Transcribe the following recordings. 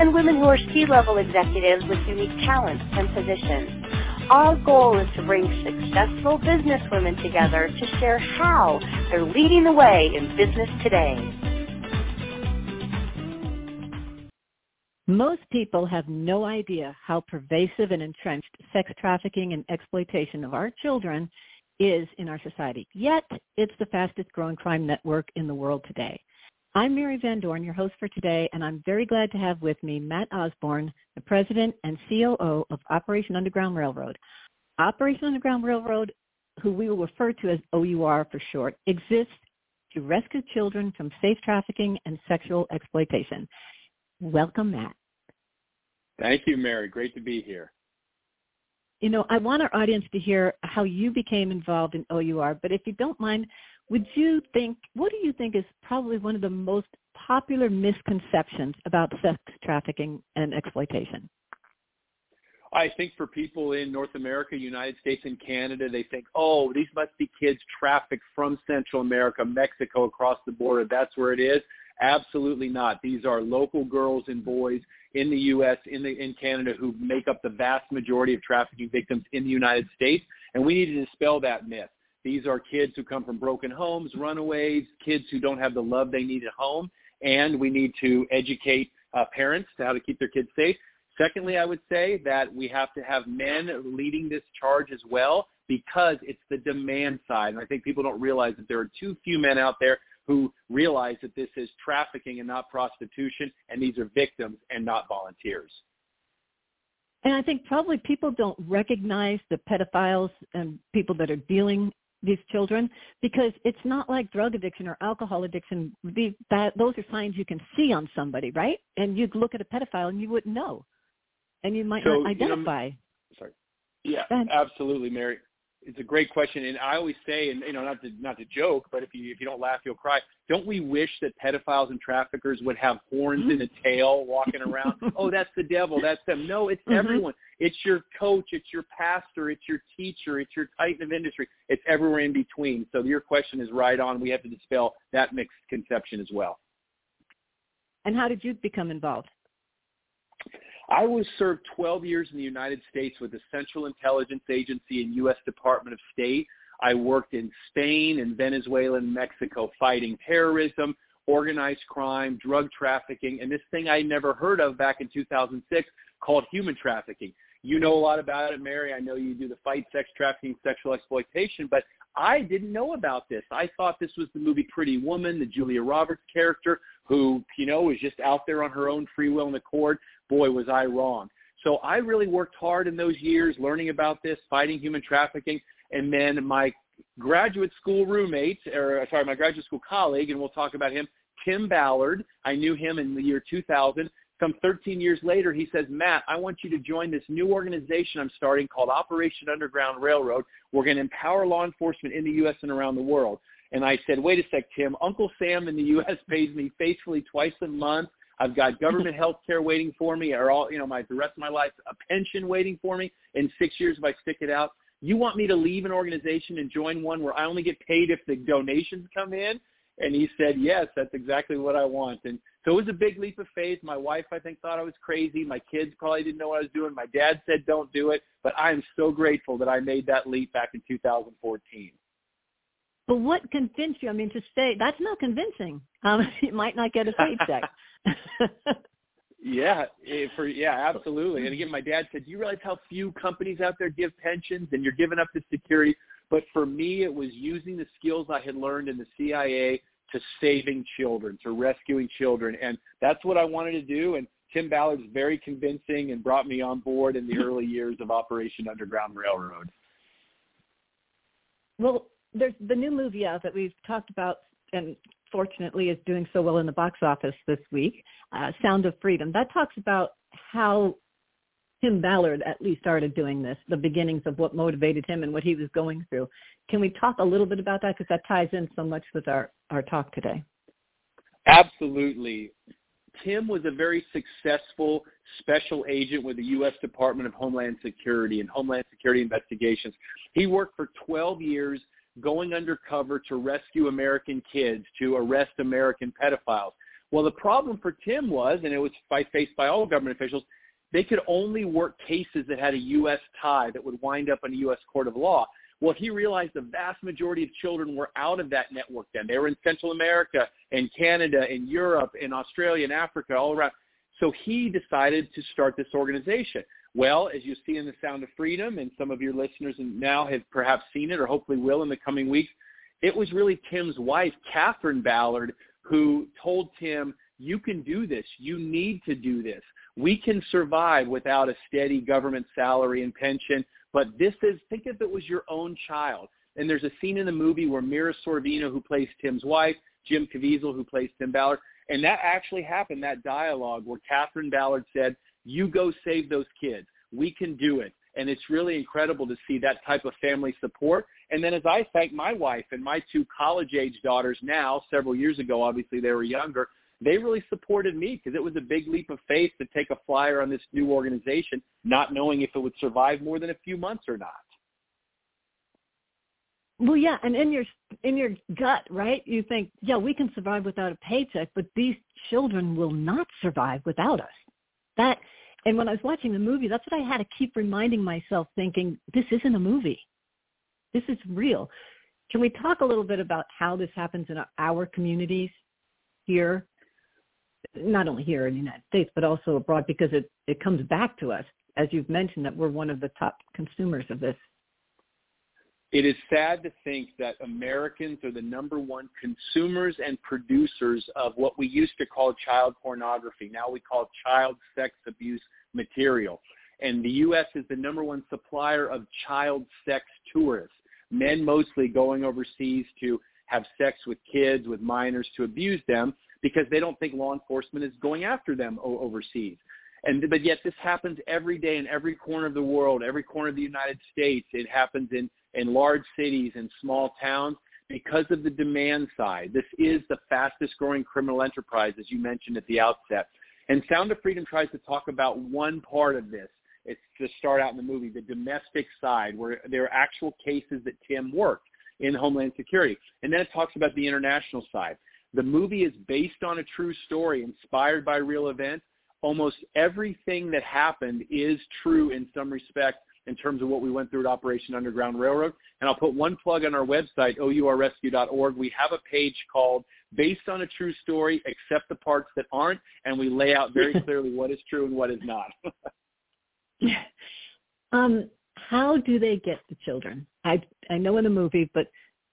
and women who are C-level executives with unique talents and positions. Our goal is to bring successful business women together to share how they're leading the way in business today. Most people have no idea how pervasive and entrenched sex trafficking and exploitation of our children is in our society. Yet, it's the fastest growing crime network in the world today. I'm Mary Van Dorn, your host for today, and I'm very glad to have with me Matt Osborne, the president and COO of Operation Underground Railroad. Operation Underground Railroad, who we will refer to as OUR for short, exists to rescue children from sex trafficking and sexual exploitation. Welcome, Matt. Thank you, Mary. Great to be here. You know, I want our audience to hear how you became involved in OUR, but if you don't mind, would you think, what do you think is probably one of the most popular misconceptions about sex trafficking and exploitation? I think for people in North America, United States, and Canada, they think, oh, these must be kids trafficked from Central America, Mexico, across the border. That's where it is. Absolutely not. These are local girls and boys in the U.S., in, the, in Canada, who make up the vast majority of trafficking victims in the United States, and we need to dispel that myth. These are kids who come from broken homes, runaways, kids who don't have the love they need at home, and we need to educate uh, parents to how to keep their kids safe. Secondly, I would say that we have to have men leading this charge as well because it's the demand side. And I think people don't realize that there are too few men out there who realize that this is trafficking and not prostitution, and these are victims and not volunteers. And I think probably people don't recognize the pedophiles and people that are dealing these children because it's not like drug addiction or alcohol addiction. The, that those are signs you can see on somebody, right? And you'd look at a pedophile and you wouldn't know, and you might so, not identify. You know, sorry. Yeah, absolutely, Mary it's a great question, and I always say, and you know, not to not to joke, but if you if you don't laugh, you'll cry. Don't we wish that pedophiles and traffickers would have horns mm-hmm. and a tail walking around? oh, that's the devil. That's them. No, it's mm-hmm. everyone. It's your coach. It's your pastor. It's your teacher. It's your titan of industry. It's everywhere in between. So your question is right on. We have to dispel that mixed conception as well. And how did you become involved? I was served 12 years in the United States with the Central Intelligence Agency and U.S. Department of State. I worked in Spain and Venezuela and Mexico fighting terrorism, organized crime, drug trafficking, and this thing I never heard of back in 2006 called human trafficking. You know a lot about it, Mary. I know you do the fight sex trafficking, sexual exploitation, but I didn't know about this. I thought this was the movie Pretty Woman, the Julia Roberts character who, you know, was just out there on her own free will and accord boy, was I wrong. So I really worked hard in those years learning about this, fighting human trafficking, and then my graduate school roommate, or uh, sorry, my graduate school colleague, and we'll talk about him, Tim Ballard. I knew him in the year 2000. Some 13 years later, he says, Matt, I want you to join this new organization I'm starting called Operation Underground Railroad. We're going to empower law enforcement in the U.S. and around the world. And I said, wait a sec, Tim. Uncle Sam in the U.S. pays me faithfully twice a month. I've got government health care waiting for me, or all you know, my the rest of my life, a pension waiting for me in six years if I stick it out. You want me to leave an organization and join one where I only get paid if the donations come in? And he said, yes, that's exactly what I want. And so it was a big leap of faith. My wife, I think, thought I was crazy. My kids probably didn't know what I was doing. My dad said, don't do it. But I'm so grateful that I made that leap back in 2014. But what convinced you? I mean, to stay, that's not convincing. Um, you might not get a paycheck. yeah, eh, for yeah, absolutely. And again, my dad said, "Do you realize how few companies out there give pensions, and you're giving up the security?" But for me, it was using the skills I had learned in the CIA to saving children, to rescuing children, and that's what I wanted to do. And Tim Ballard's very convincing and brought me on board in the early years of Operation Underground Railroad. Well, there's the new movie out that we've talked about and fortunately is doing so well in the box office this week, uh, Sound of Freedom. That talks about how Tim Ballard at least started doing this, the beginnings of what motivated him and what he was going through. Can we talk a little bit about that because that ties in so much with our our talk today? Absolutely. Tim was a very successful special agent with the U.S. Department of Homeland Security and Homeland Security Investigations. He worked for 12 years going undercover to rescue American kids, to arrest American pedophiles. Well, the problem for Tim was, and it was faced by all government officials, they could only work cases that had a U.S. tie that would wind up in a U.S. court of law. Well, he realized the vast majority of children were out of that network then. They were in Central America and Canada and Europe and Australia and Africa, all around. So he decided to start this organization. Well, as you see in The Sound of Freedom, and some of your listeners now have perhaps seen it or hopefully will in the coming weeks, it was really Tim's wife, Catherine Ballard, who told Tim, you can do this. You need to do this. We can survive without a steady government salary and pension, but this is, think if it was your own child. And there's a scene in the movie where Mira Sorvino, who plays Tim's wife, Jim Caviezel, who plays Tim Ballard, and that actually happened, that dialogue where Catherine Ballard said, you go save those kids. We can do it. And it's really incredible to see that type of family support. And then as I thank my wife and my two college-age daughters now, several years ago, obviously they were younger, they really supported me because it was a big leap of faith to take a flyer on this new organization, not knowing if it would survive more than a few months or not. Well, yeah, and in your in your gut, right? You think, yeah, we can survive without a paycheck, but these children will not survive without us. That, and when I was watching the movie, that's what I had to keep reminding myself, thinking, this isn't a movie. This is real. Can we talk a little bit about how this happens in our communities here not only here in the United States, but also abroad because it, it comes back to us, as you've mentioned, that we're one of the top consumers of this. It is sad to think that Americans are the number one consumers and producers of what we used to call child pornography. Now we call child sex abuse material. And the U.S. is the number one supplier of child sex tourists, men mostly going overseas to have sex with kids, with minors, to abuse them because they don't think law enforcement is going after them overseas. And but yet this happens every day in every corner of the world, every corner of the United States. It happens in in large cities and small towns because of the demand side. This is the fastest growing criminal enterprise, as you mentioned at the outset. And Sound of Freedom tries to talk about one part of this. It's to start out in the movie, the domestic side, where there are actual cases that Tim worked in Homeland Security. And then it talks about the international side. The movie is based on a true story, inspired by real events. Almost everything that happened is true in some respect in terms of what we went through at Operation Underground Railroad. And I'll put one plug on our website, ourrescue.org. We have a page called Based on a True Story, Except the Parts That Aren't, and we lay out very clearly what is true and what is not. um, how do they get the children? I I know in the movie, but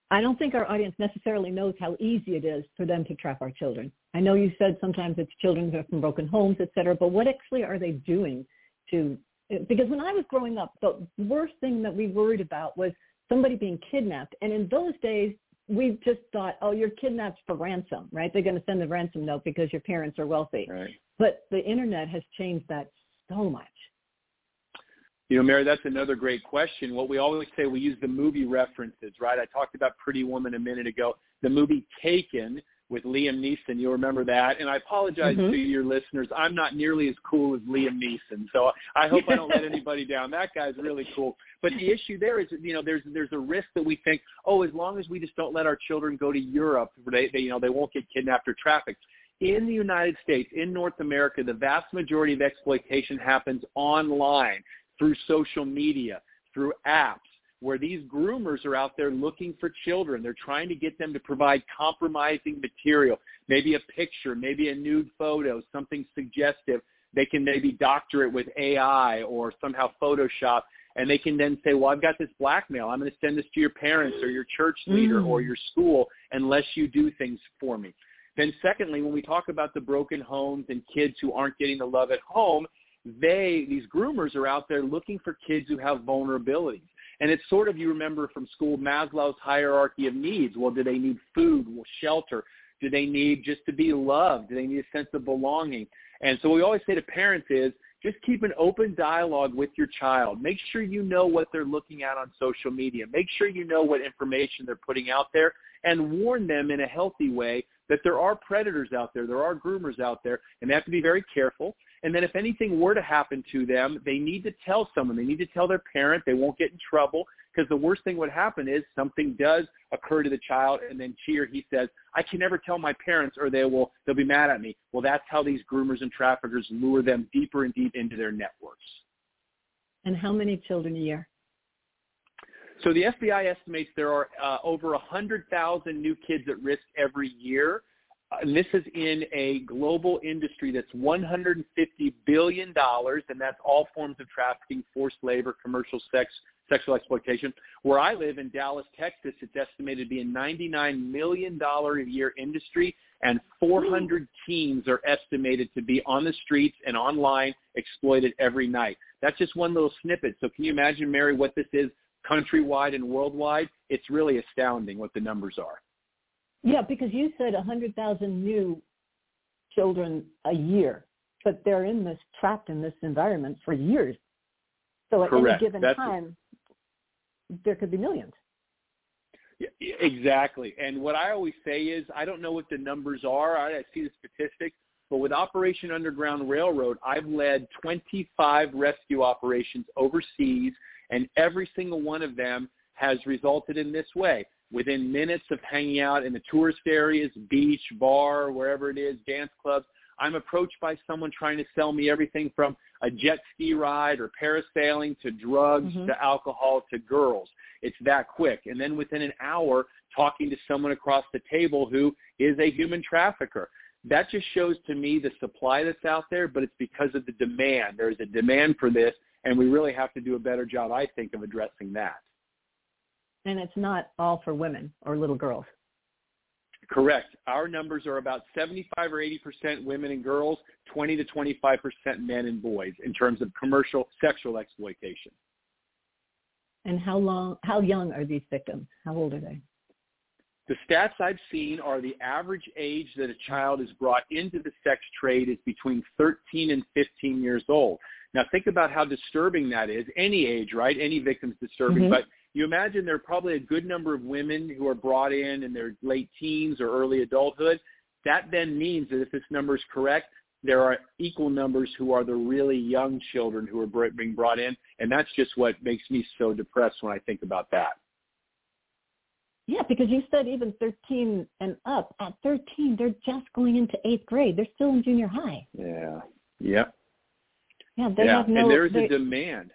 I don't think our audience necessarily knows how easy it is for them to trap our children. I know you said sometimes it's children who are from broken homes, et cetera, but what actually are they doing to, because when I was growing up, the worst thing that we worried about was somebody being kidnapped. And in those days, we just thought, oh, you're kidnapped for ransom, right? They're going to send the ransom note because your parents are wealthy. Right. But the internet has changed that so much. You know, Mary, that's another great question. What we always say, we use the movie references, right? I talked about Pretty Woman a minute ago. The movie Taken with Liam Neeson, you'll remember that. And I apologize mm-hmm. to your listeners. I'm not nearly as cool as Liam Neeson, so I hope I don't let anybody down. That guy's really cool. But the issue there is, you know, there's there's a risk that we think, oh, as long as we just don't let our children go to Europe, they, they you know they won't get kidnapped or trafficked. In the United States, in North America, the vast majority of exploitation happens online through social media, through apps, where these groomers are out there looking for children. They're trying to get them to provide compromising material, maybe a picture, maybe a nude photo, something suggestive. They can maybe doctor it with AI or somehow Photoshop, and they can then say, well, I've got this blackmail. I'm going to send this to your parents or your church leader mm. or your school unless you do things for me. Then secondly, when we talk about the broken homes and kids who aren't getting the love at home, they, these groomers are out there looking for kids who have vulnerabilities. And it's sort of, you remember from school, Maslow's hierarchy of needs. Well, do they need food, well, shelter? Do they need just to be loved? Do they need a sense of belonging? And so we always say to parents is, just keep an open dialogue with your child. Make sure you know what they're looking at on social media. Make sure you know what information they're putting out there and warn them in a healthy way that there are predators out there, there are groomers out there, and they have to be very careful. And then if anything were to happen to them, they need to tell someone. They need to tell their parent. They won't get in trouble because the worst thing would happen is something does occur to the child and then or he says, I can never tell my parents or they will, they'll be mad at me. Well, that's how these groomers and traffickers lure them deeper and deep into their networks. And how many children a year? So the FBI estimates there are uh, over 100,000 new kids at risk every year. Uh, and this is in a global industry that's $150 billion, and that's all forms of trafficking, forced labor, commercial sex, sexual exploitation. Where I live in Dallas, Texas, it's estimated to be a $99 million a year industry, and 400 teens are estimated to be on the streets and online exploited every night. That's just one little snippet. So can you imagine, Mary, what this is countrywide and worldwide? It's really astounding what the numbers are. Yeah, because you said 100,000 new children a year, but they're in this trapped in this environment for years. So at Correct. any given That's time, there could be millions. Yeah, exactly. And what I always say is, I don't know what the numbers are. I, I see the statistics, but with Operation Underground Railroad, I've led 25 rescue operations overseas, and every single one of them has resulted in this way. Within minutes of hanging out in the tourist areas, beach, bar, wherever it is, dance clubs, I'm approached by someone trying to sell me everything from a jet ski ride or parasailing to drugs Mhm. to alcohol to girls. It's that quick. And then within an hour, talking to someone across the table who is a human trafficker. That just shows to me the supply that's out there, but it's because of the demand. There's a demand for this, and we really have to do a better job, I think, of addressing that. And it's not all for women or little girls. Correct. Our numbers are about 75 or 80% women and girls, 20 to 25% men and boys in terms of commercial sexual exploitation. And how long, how young are these victims? How old are they? The stats I've seen are the average age that a child is brought into the sex trade is between 13 and 15 years old. Now think about how disturbing that is. Any age, right? Any victim's disturbing, Mhm. but you imagine there are probably a good number of women who are brought in in their late teens or early adulthood. That then means that if this number is correct, there are equal numbers who are the really young children who are being brought in, and that's just what makes me so depressed when I think about that. Yeah, because you said even 13 and up. At 13, they're just going into eighth grade. They're still in junior high. Yeah. Yep. Yeah, they yeah, have no. and there's they- a demand.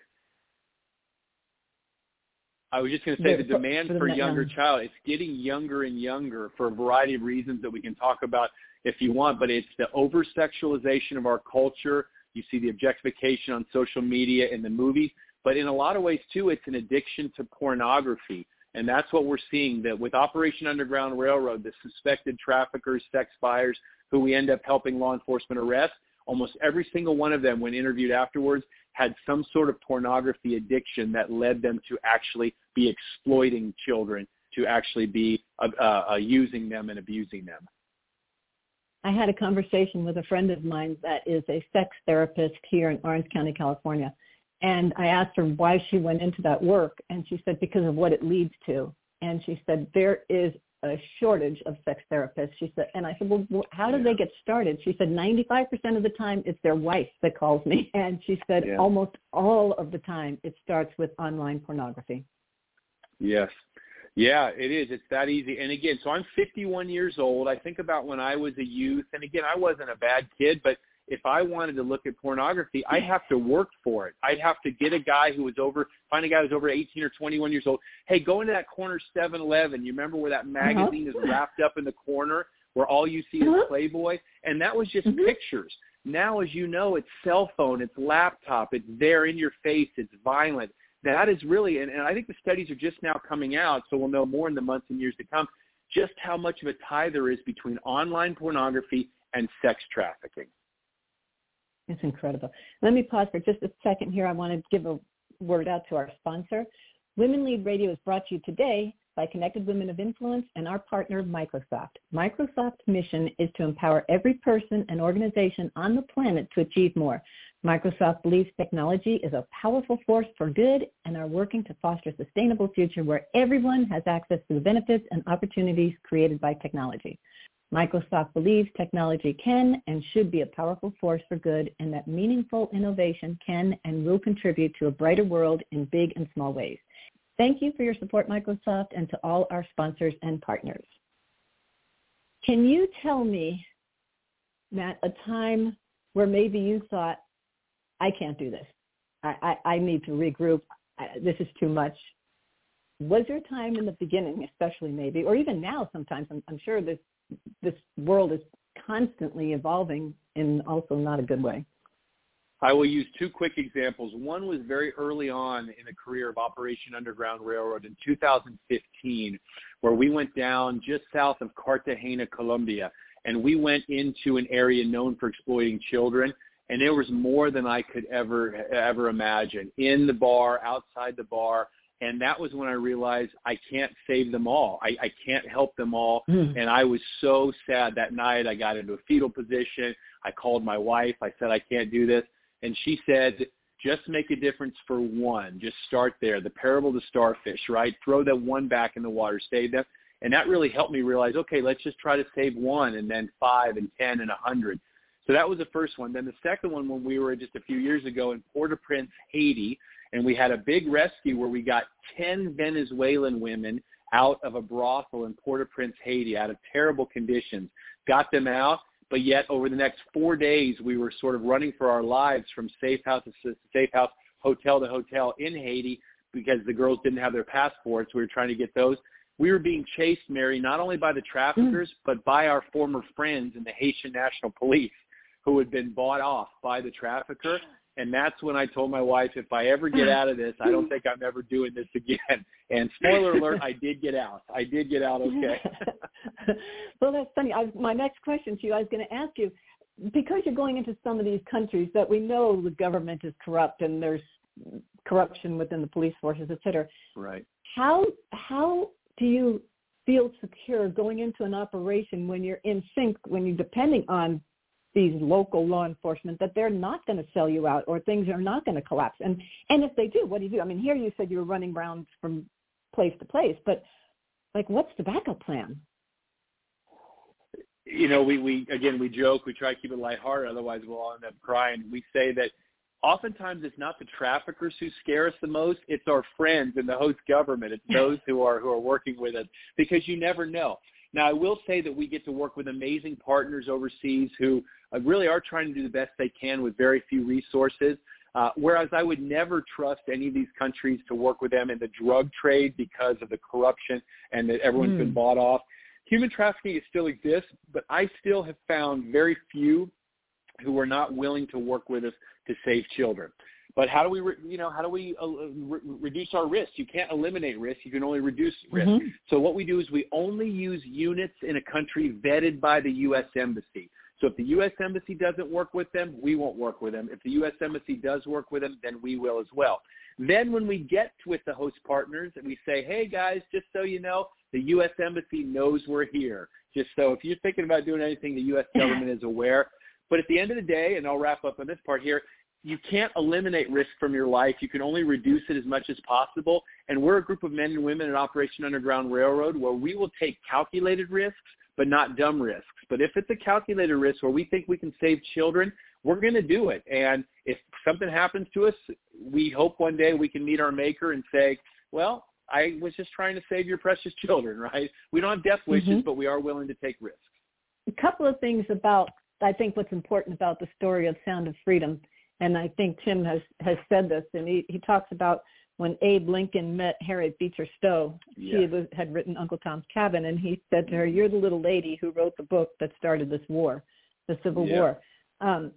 I was just going to say the demand for for younger um, child. It's getting younger and younger for a variety of reasons that we can talk about if you want. But it's the over sexualization of our culture. You see the objectification on social media and the movies. But in a lot of ways too, it's an addiction to pornography. And that's what we're seeing that with Operation Underground Railroad, the suspected traffickers, sex buyers who we end up helping law enforcement arrest, almost every single one of them when interviewed afterwards had some sort of pornography addiction that led them to actually be exploiting children, to actually be uh, uh, using them and abusing them. I had a conversation with a friend of mine that is a sex therapist here in Orange County, California. And I asked her why she went into that work. And she said, because of what it leads to. And she said, there is a shortage of sex therapists. She said, and I said, well, how do Yeah. they get started? She said, 95% of the time it's their wife that calls me. And she said, Yeah. almost all of the time it starts with online pornography. Yes. Yeah, it is. It's that easy. And again, so I'm 51 years old. I think about when I was a youth, and again, I wasn't a bad kid, but if I wanted to look at pornography, I'd have to work for it. I'd have to get a guy who was over, find a guy who's over 18 or 21 years old. Hey, go into that corner 7-Eleven. You remember where that magazine is wrapped up in the corner where all you see Uh-huh. is Playboy? And that was just Mhm. pictures. Now, as you know, it's cell phone, it's laptop, it's there in your face, it's violent that is really, and, and I think the studies are just now coming out, so we'll know more in the months and years to come, just how much of a tie there is between online pornography and sex trafficking. It's incredible. Let me pause for just a second here. I want to give a word out to our sponsor. Women Lead Radio is brought to you today by Connected Women of Influence and our partner, Microsoft. Microsoft's mission is to empower every person and organization on the planet to achieve more. Microsoft believes technology is a powerful force for good and are working to foster a sustainable future where everyone has access to the benefits and opportunities created by technology. Microsoft believes technology can and should be a powerful force for good and that meaningful innovation can and will contribute to a brighter world in big and small ways. Thank you for your support, Microsoft, and to all our sponsors and partners. Can you tell me, Matt, a time where maybe you thought, I can't do this. I, I, I need to regroup. I, this is too much. Was there a time in the beginning, especially maybe, or even now sometimes, I'm, I'm sure this, this world is constantly evolving in also not a good way. I will use two quick examples. One was very early on in the career of Operation Underground Railroad in 2015, where we went down just south of Cartagena, Colombia, and we went into an area known for exploiting children and there was more than I could ever ever imagine in the bar, outside the bar, and that was when I realized I can't save them all. I, I can't help them all, mm. and I was so sad that night. I got into a fetal position. I called my wife. I said I can't do this, and she said, "Just make a difference for one. Just start there. The parable of the starfish, right? Throw that one back in the water, save them." And that really helped me realize, okay, let's just try to save one, and then five, and ten, and a hundred so that was the first one. Then the second one when we were just a few years ago in Port-au-Prince, Haiti, and we had a big rescue where we got 10 Venezuelan women out of a brothel in Port-au-Prince, Haiti, out of terrible conditions. Got them out, but yet over the next four days, we were sort of running for our lives from safe house to safe house, hotel to hotel in Haiti because the girls didn't have their passports. We were trying to get those. We were being chased, Mary, not only by the traffickers, mm. but by our former friends in the Haitian National Police who had been bought off by the trafficker. And that's when I told my wife, if I ever get hmm. out of this, I don't think I'm ever doing this again. And spoiler alert, I did get out. I did get out okay. well, that's funny. I, my next question to you, I was going to ask you, because you're going into some of these countries that we know the government is corrupt and there's corruption within the police forces, et cetera. Right. How how do you feel secure going into an operation when you're in sync, when you're depending on these local law enforcement that they're not going to sell you out or things are not going to collapse. And and if they do, what do you do? I mean, here you said you were running around from place to place, but like, what's the backup plan? You know, we we again we joke, we try to keep it lighthearted, otherwise we'll all end up crying. We say that oftentimes it's not the traffickers who scare us the most; it's our friends in the host government. It's those who are who are working with us because you never know. Now, I will say that we get to work with amazing partners overseas who uh, really are trying to do the best they can with very few resources. Uh, whereas I would never trust any of these countries to work with them in the drug trade because of the corruption and that everyone's mm. been hmm. bought off. Human trafficking still exists, but I still have found very few who are not willing to work with us to save children. But how do we, re, you know, how do we uh, re- reduce our risk? You can't eliminate risk. You can only reduce risk. Mm-hmm. So what we do is we only use units in a country vetted by the U.S. Embassy. So if the U.S. Embassy doesn't work with them, we won't work with them. If the U.S. Embassy does work with them, then we will as well. Then when we get with the host partners and we say, hey guys, just so you know, the U.S. Embassy knows we're here. Just so if you're thinking about doing anything, the U.S. government is aware. But at the end of the day, and I'll wrap up on this part here, you can't eliminate risk from your life. You can only reduce it as much as possible. And we're a group of men and women at Operation Underground Railroad where we will take calculated risks, but not dumb risks. But if it's a calculated risk where we think we can save children, we're going to do it. And if something happens to us, we hope one day we can meet our maker and say, well, I was just trying to save your precious children, right? We don't have death wishes, mm-hmm. but we are willing to take risks. A couple of things about, I think what's important about the story of Sound of Freedom and I think Tim has has said this, and he he talks about when Abe Lincoln met Harriet Beecher Stowe. Yeah. She was, had written Uncle Tom's Cabin, and he said to her, "You're the little lady who wrote the book that started this war, the Civil yeah. War." Um,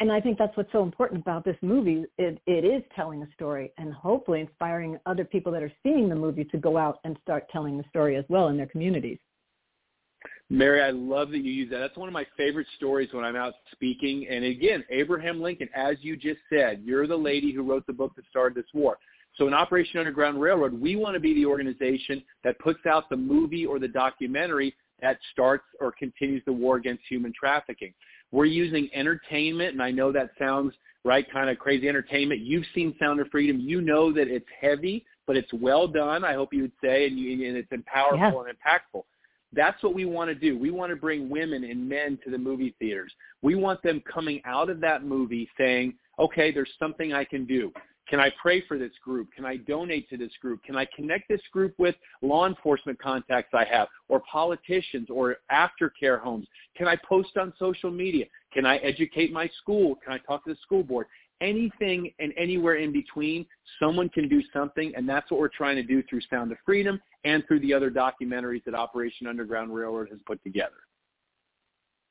and I think that's what's so important about this movie. It, it is telling a story and hopefully inspiring other people that are seeing the movie to go out and start telling the story as well in their communities. Mary, I love that you use that. That's one of my favorite stories when I'm out speaking. And again, Abraham Lincoln, as you just said, you're the lady who wrote the book that started this war. So in Operation Underground Railroad, we want to be the organization that puts out the movie or the documentary that starts or continues the war against human trafficking. We're using entertainment, and I know that sounds right? Kind of crazy entertainment. You've seen Sound of Freedom. You know that it's heavy, but it's well done. I hope you would say, and, you, and it's powerful yeah. and impactful. That's what we want to do. We want to bring women and men to the movie theaters. We want them coming out of that movie saying, okay, there's something I can do. Can I pray for this group? Can I donate to this group? Can I connect this group with law enforcement contacts I have or politicians or aftercare homes? Can I post on social media? Can I educate my school? Can I talk to the school board? Anything and anywhere in between, someone can do something, and that's what we're trying to do through Sound of Freedom and through the other documentaries that Operation Underground Railroad has put together.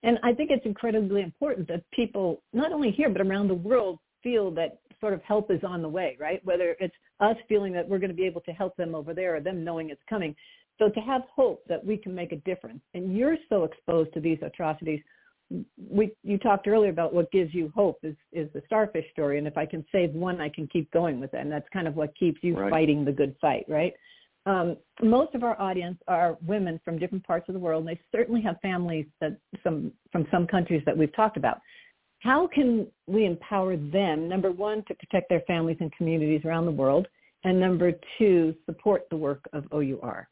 And I think it's incredibly important that people, not only here, but around the world, feel that sort of help is on the way, right? Whether it's us feeling that we're going to be able to help them over there or them knowing it's coming. So to have hope that we can make a difference, and you're so exposed to these atrocities, we you talked earlier about what gives you hope is is the starfish story, and if I can save one, I can keep going with it, and that's kind of what keeps you right. fighting the good fight, right? Um, most of our audience are women from different parts of the world, and they certainly have families that some from some countries that we've talked about how can we empower them, number one, to protect their families and communities around the world, and number two, support the work of OUR?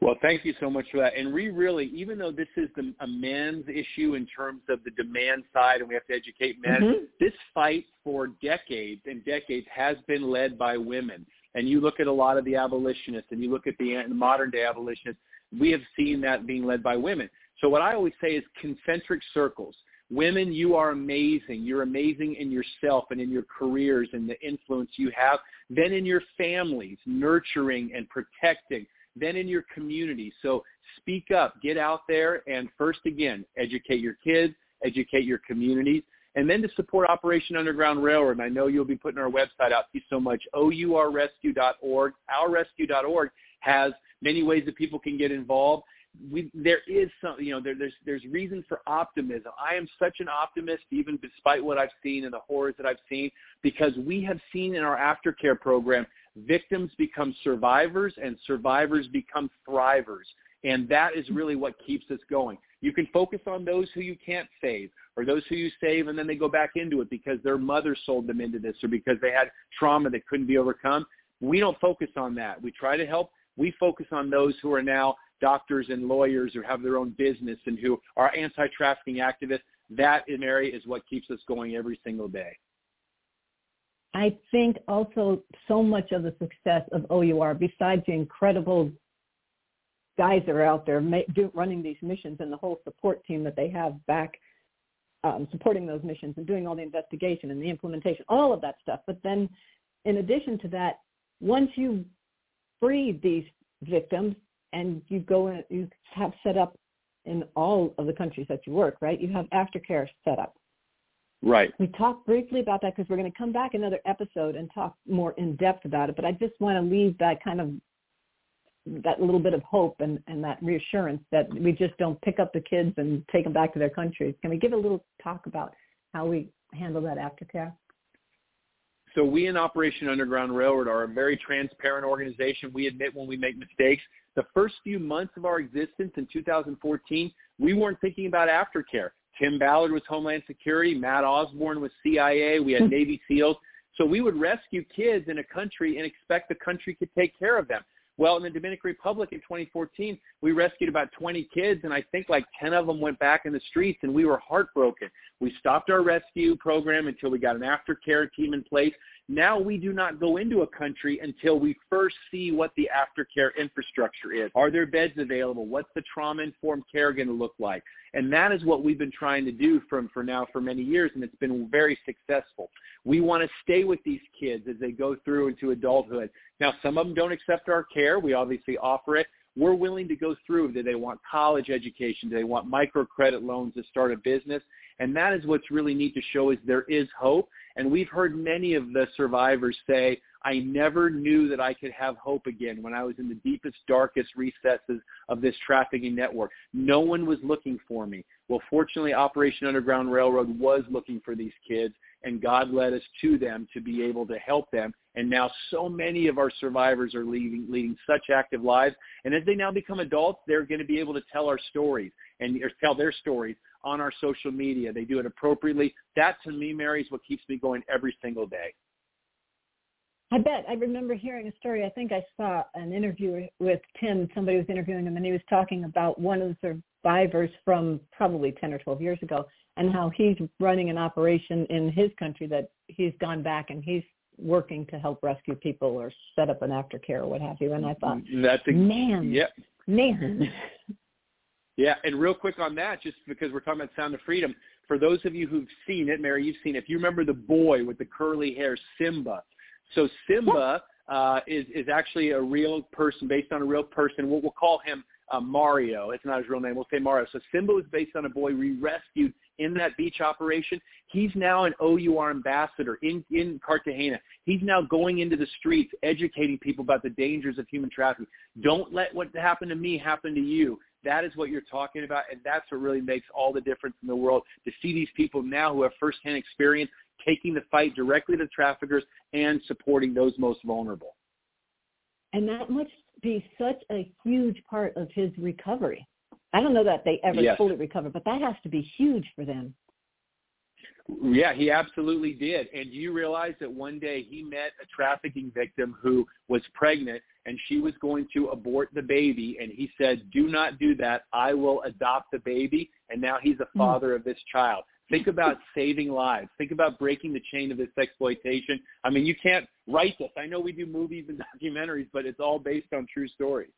Well, thank you so much for that. And we really, even though this is the, a man's issue in terms of the demand side and we have to educate men, mm-hmm. this fight for decades and decades has been led by women. And you look at a lot of the abolitionists and you look at the, the modern day abolitionists, we have seen that being led by women. So what I always say is concentric circles. Women, you are amazing. You're amazing in yourself and in your careers and the influence you have. Then in your families, nurturing and protecting. Then in your community. So speak up, get out there, and first again, educate your kids, educate your communities, and then to support Operation Underground Railroad. And I know you'll be putting our website out. Thank you so much. OURrescue.org. OurRescue.org has many ways that people can get involved we there is some you know there, there's there's reason for optimism. I am such an optimist, even despite what I've seen and the horrors that I've seen, because we have seen in our aftercare program victims become survivors and survivors become thrivers, and that is really what keeps us going. You can focus on those who you can't save or those who you save and then they go back into it because their mother sold them into this or because they had trauma that couldn't be overcome. We don't focus on that. We try to help. We focus on those who are now doctors and lawyers who have their own business and who are anti-trafficking activists. That, Mary, is what keeps us going every single day. I think also so much of the success of OUR, besides the incredible guys that are out there running these missions and the whole support team that they have back um, supporting those missions and doing all the investigation and the implementation, all of that stuff. But then in addition to that, once you free these victims, and you go in, you have set up in all of the countries that you work, right? You have aftercare set up. Right. We talked briefly about that because we're going to come back another episode and talk more in depth about it. But I just want to leave that kind of that little bit of hope and, and that reassurance that we just don't pick up the kids and take them back to their countries. Can we give a little talk about how we handle that aftercare? So we in Operation Underground Railroad are a very transparent organization. We admit when we make mistakes. The first few months of our existence in 2014, we weren't thinking about aftercare. Tim Ballard was Homeland Security. Matt Osborne was CIA. We had hmm. Navy SEALs. So we would rescue kids in a country and expect the country could take care of them. Well, in the Dominican Republic in 2014, we rescued about 20 kids, and I think like 10 of them went back in the streets, and we were heartbroken. We stopped our rescue program until we got an aftercare team in place. Now we do not go into a country until we first see what the aftercare infrastructure is. Are there beds available? What's the trauma-informed care going to look like? And that is what we've been trying to do from for now for many years, and it's been very successful. We want to stay with these kids as they go through into adulthood. Now, some of them don't accept our care. We obviously offer it. We're willing to go through. Do they want college education? Do they want microcredit loans to start a business? And that is what's really neat to show is there is hope. And we've heard many of the survivors say, I never knew that I could have hope again when I was in the deepest, darkest recesses of this trafficking network. No one was looking for me. Well, fortunately, Operation Underground Railroad was looking for these kids, and God led us to them to be able to help them. And now so many of our survivors are leading, leading such active lives. And as they now become adults, they're going to be able to tell our stories and tell their stories on our social media. They do it appropriately. That to me, Mary, is what keeps me going every single day. I bet. I remember hearing a story. I think I saw an interview with Tim. Somebody was interviewing him, and he was talking about one of the survivors from probably 10 or 12 years ago and how he's running an operation in his country that he's gone back and he's working to help rescue people or set up an aftercare or what have you. And I thought, That's a, man, yep. man. Yeah, and real quick on that, just because we're talking about Sound of Freedom, for those of you who've seen it, Mary, you've seen it. If you remember the boy with the curly hair, Simba. So Simba uh, is is actually a real person based on a real person. We'll, we'll call him uh, Mario. It's not his real name. We'll say Mario. So Simba was based on a boy we rescued in that beach operation. He's now an OUR ambassador in, in Cartagena. He's now going into the streets, educating people about the dangers of human trafficking. Don't let what happened to me happen to you. That is what you're talking about, and that's what really makes all the difference in the world to see these people now who have firsthand experience taking the fight directly to the traffickers and supporting those most vulnerable. And that must be such a huge part of his recovery. I don't know that they ever yes. fully recover, but that has to be huge for them. Yeah, he absolutely did. And you realize that one day he met a trafficking victim who was pregnant and she was going to abort the baby. And he said, do not do that. I will adopt the baby. And now he's a hmm. father mm. of this child. Think about saving lives. Think about breaking the chain of this exploitation. I mean, you can't write this. I know we do movies and documentaries, but it's all based on true stories.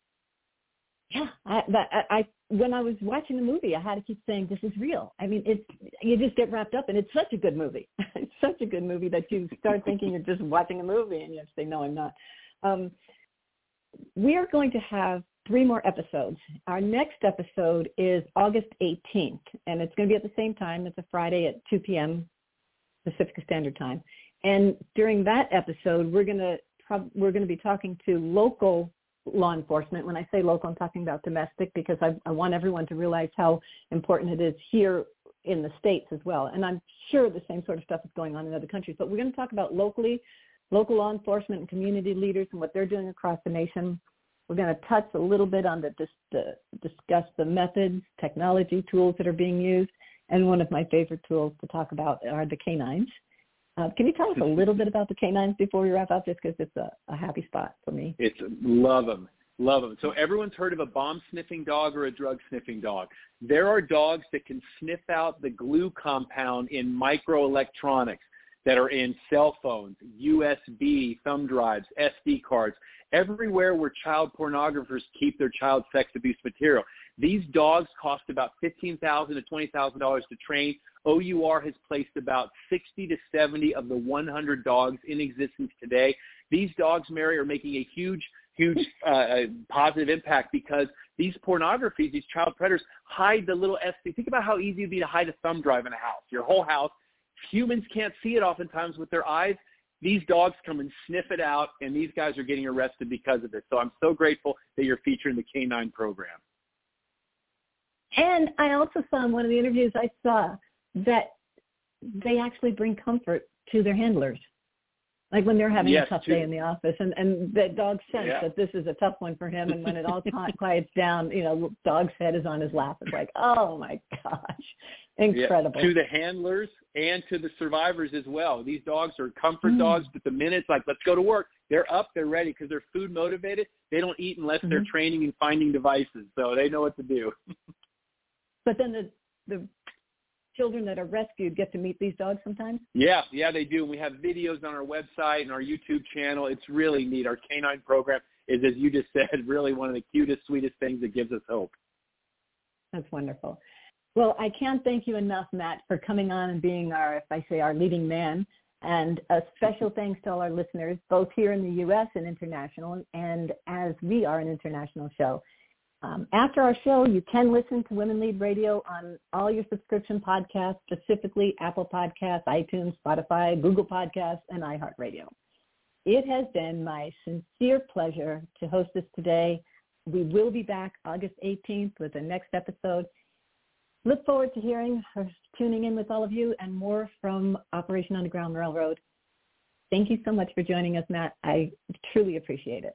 Yeah, I, I, I when I was watching the movie, I had to keep saying this is real. I mean, it's you just get wrapped up, and it's such a good movie. it's such a good movie that you start thinking you're just watching a movie, and you have to say, no, I'm not. Um, we are going to have three more episodes. Our next episode is August 18th, and it's going to be at the same time. It's a Friday at 2 p.m. Pacific Standard Time. And during that episode, we're going to we're going to be talking to local law enforcement. When I say local, I'm talking about domestic because I, I want everyone to realize how important it is here in the states as well. And I'm sure the same sort of stuff is going on in other countries. But we're going to talk about locally, local law enforcement and community leaders and what they're doing across the nation. We're going to touch a little bit on the, the discuss the methods, technology, tools that are being used, and one of my favorite tools to talk about are the canines. Uh, can you tell us a little bit about the canines before we wrap up, just because it's a, a happy spot for me? It's love them. Love them. So everyone's heard of a bomb sniffing dog or a drug sniffing dog. There are dogs that can sniff out the glue compound in microelectronics that are in cell phones, USB, thumb drives, SD cards, everywhere where child pornographers keep their child sex abuse material. These dogs cost about 15,000 to $20,000 to train. OUR has placed about 60 to 70 of the 100 dogs in existence today. These dogs, Mary, are making a huge, huge uh, uh, positive impact because these pornographies, these child predators, hide the little SD. Think about how easy it would be to hide a thumb drive in a house, your whole house. Humans can't see it oftentimes with their eyes. These dogs come and sniff it out, and these guys are getting arrested because of it. So I'm so grateful that you're featuring the K9 program. And I also saw in one of the interviews I saw that they actually bring comfort to their handlers. Like when they're having yes, a tough too. day in the office and, and the dog sense yeah. that this is a tough one for him and when it all quiets down, you know, dog's head is on his lap. It's like, oh my gosh. Incredible. Yeah. To the handlers and to the survivors as well. These dogs are comfort mm. dogs, but the minute it's like, let's go to work, they're up, they're ready because they're food motivated. They don't eat unless mm-hmm. they're training and finding devices. So they know what to do. but then the, the children that are rescued get to meet these dogs sometimes? Yeah, yeah, they do. We have videos on our website and our YouTube channel. It's really neat. Our canine program is, as you just said, really one of the cutest, sweetest things that gives us hope. That's wonderful. Well, I can't thank you enough, Matt, for coming on and being our, if I say, our leading man. And a special thanks to all our listeners, both here in the U.S. and international, and as we are an international show. Um, after our show, you can listen to Women Lead Radio on all your subscription podcasts, specifically Apple Podcasts, iTunes, Spotify, Google Podcasts, and iHeartRadio. It has been my sincere pleasure to host this today. We will be back August 18th with the next episode. Look forward to hearing or tuning in with all of you and more from Operation Underground Railroad. Thank you so much for joining us, Matt. I truly appreciate it.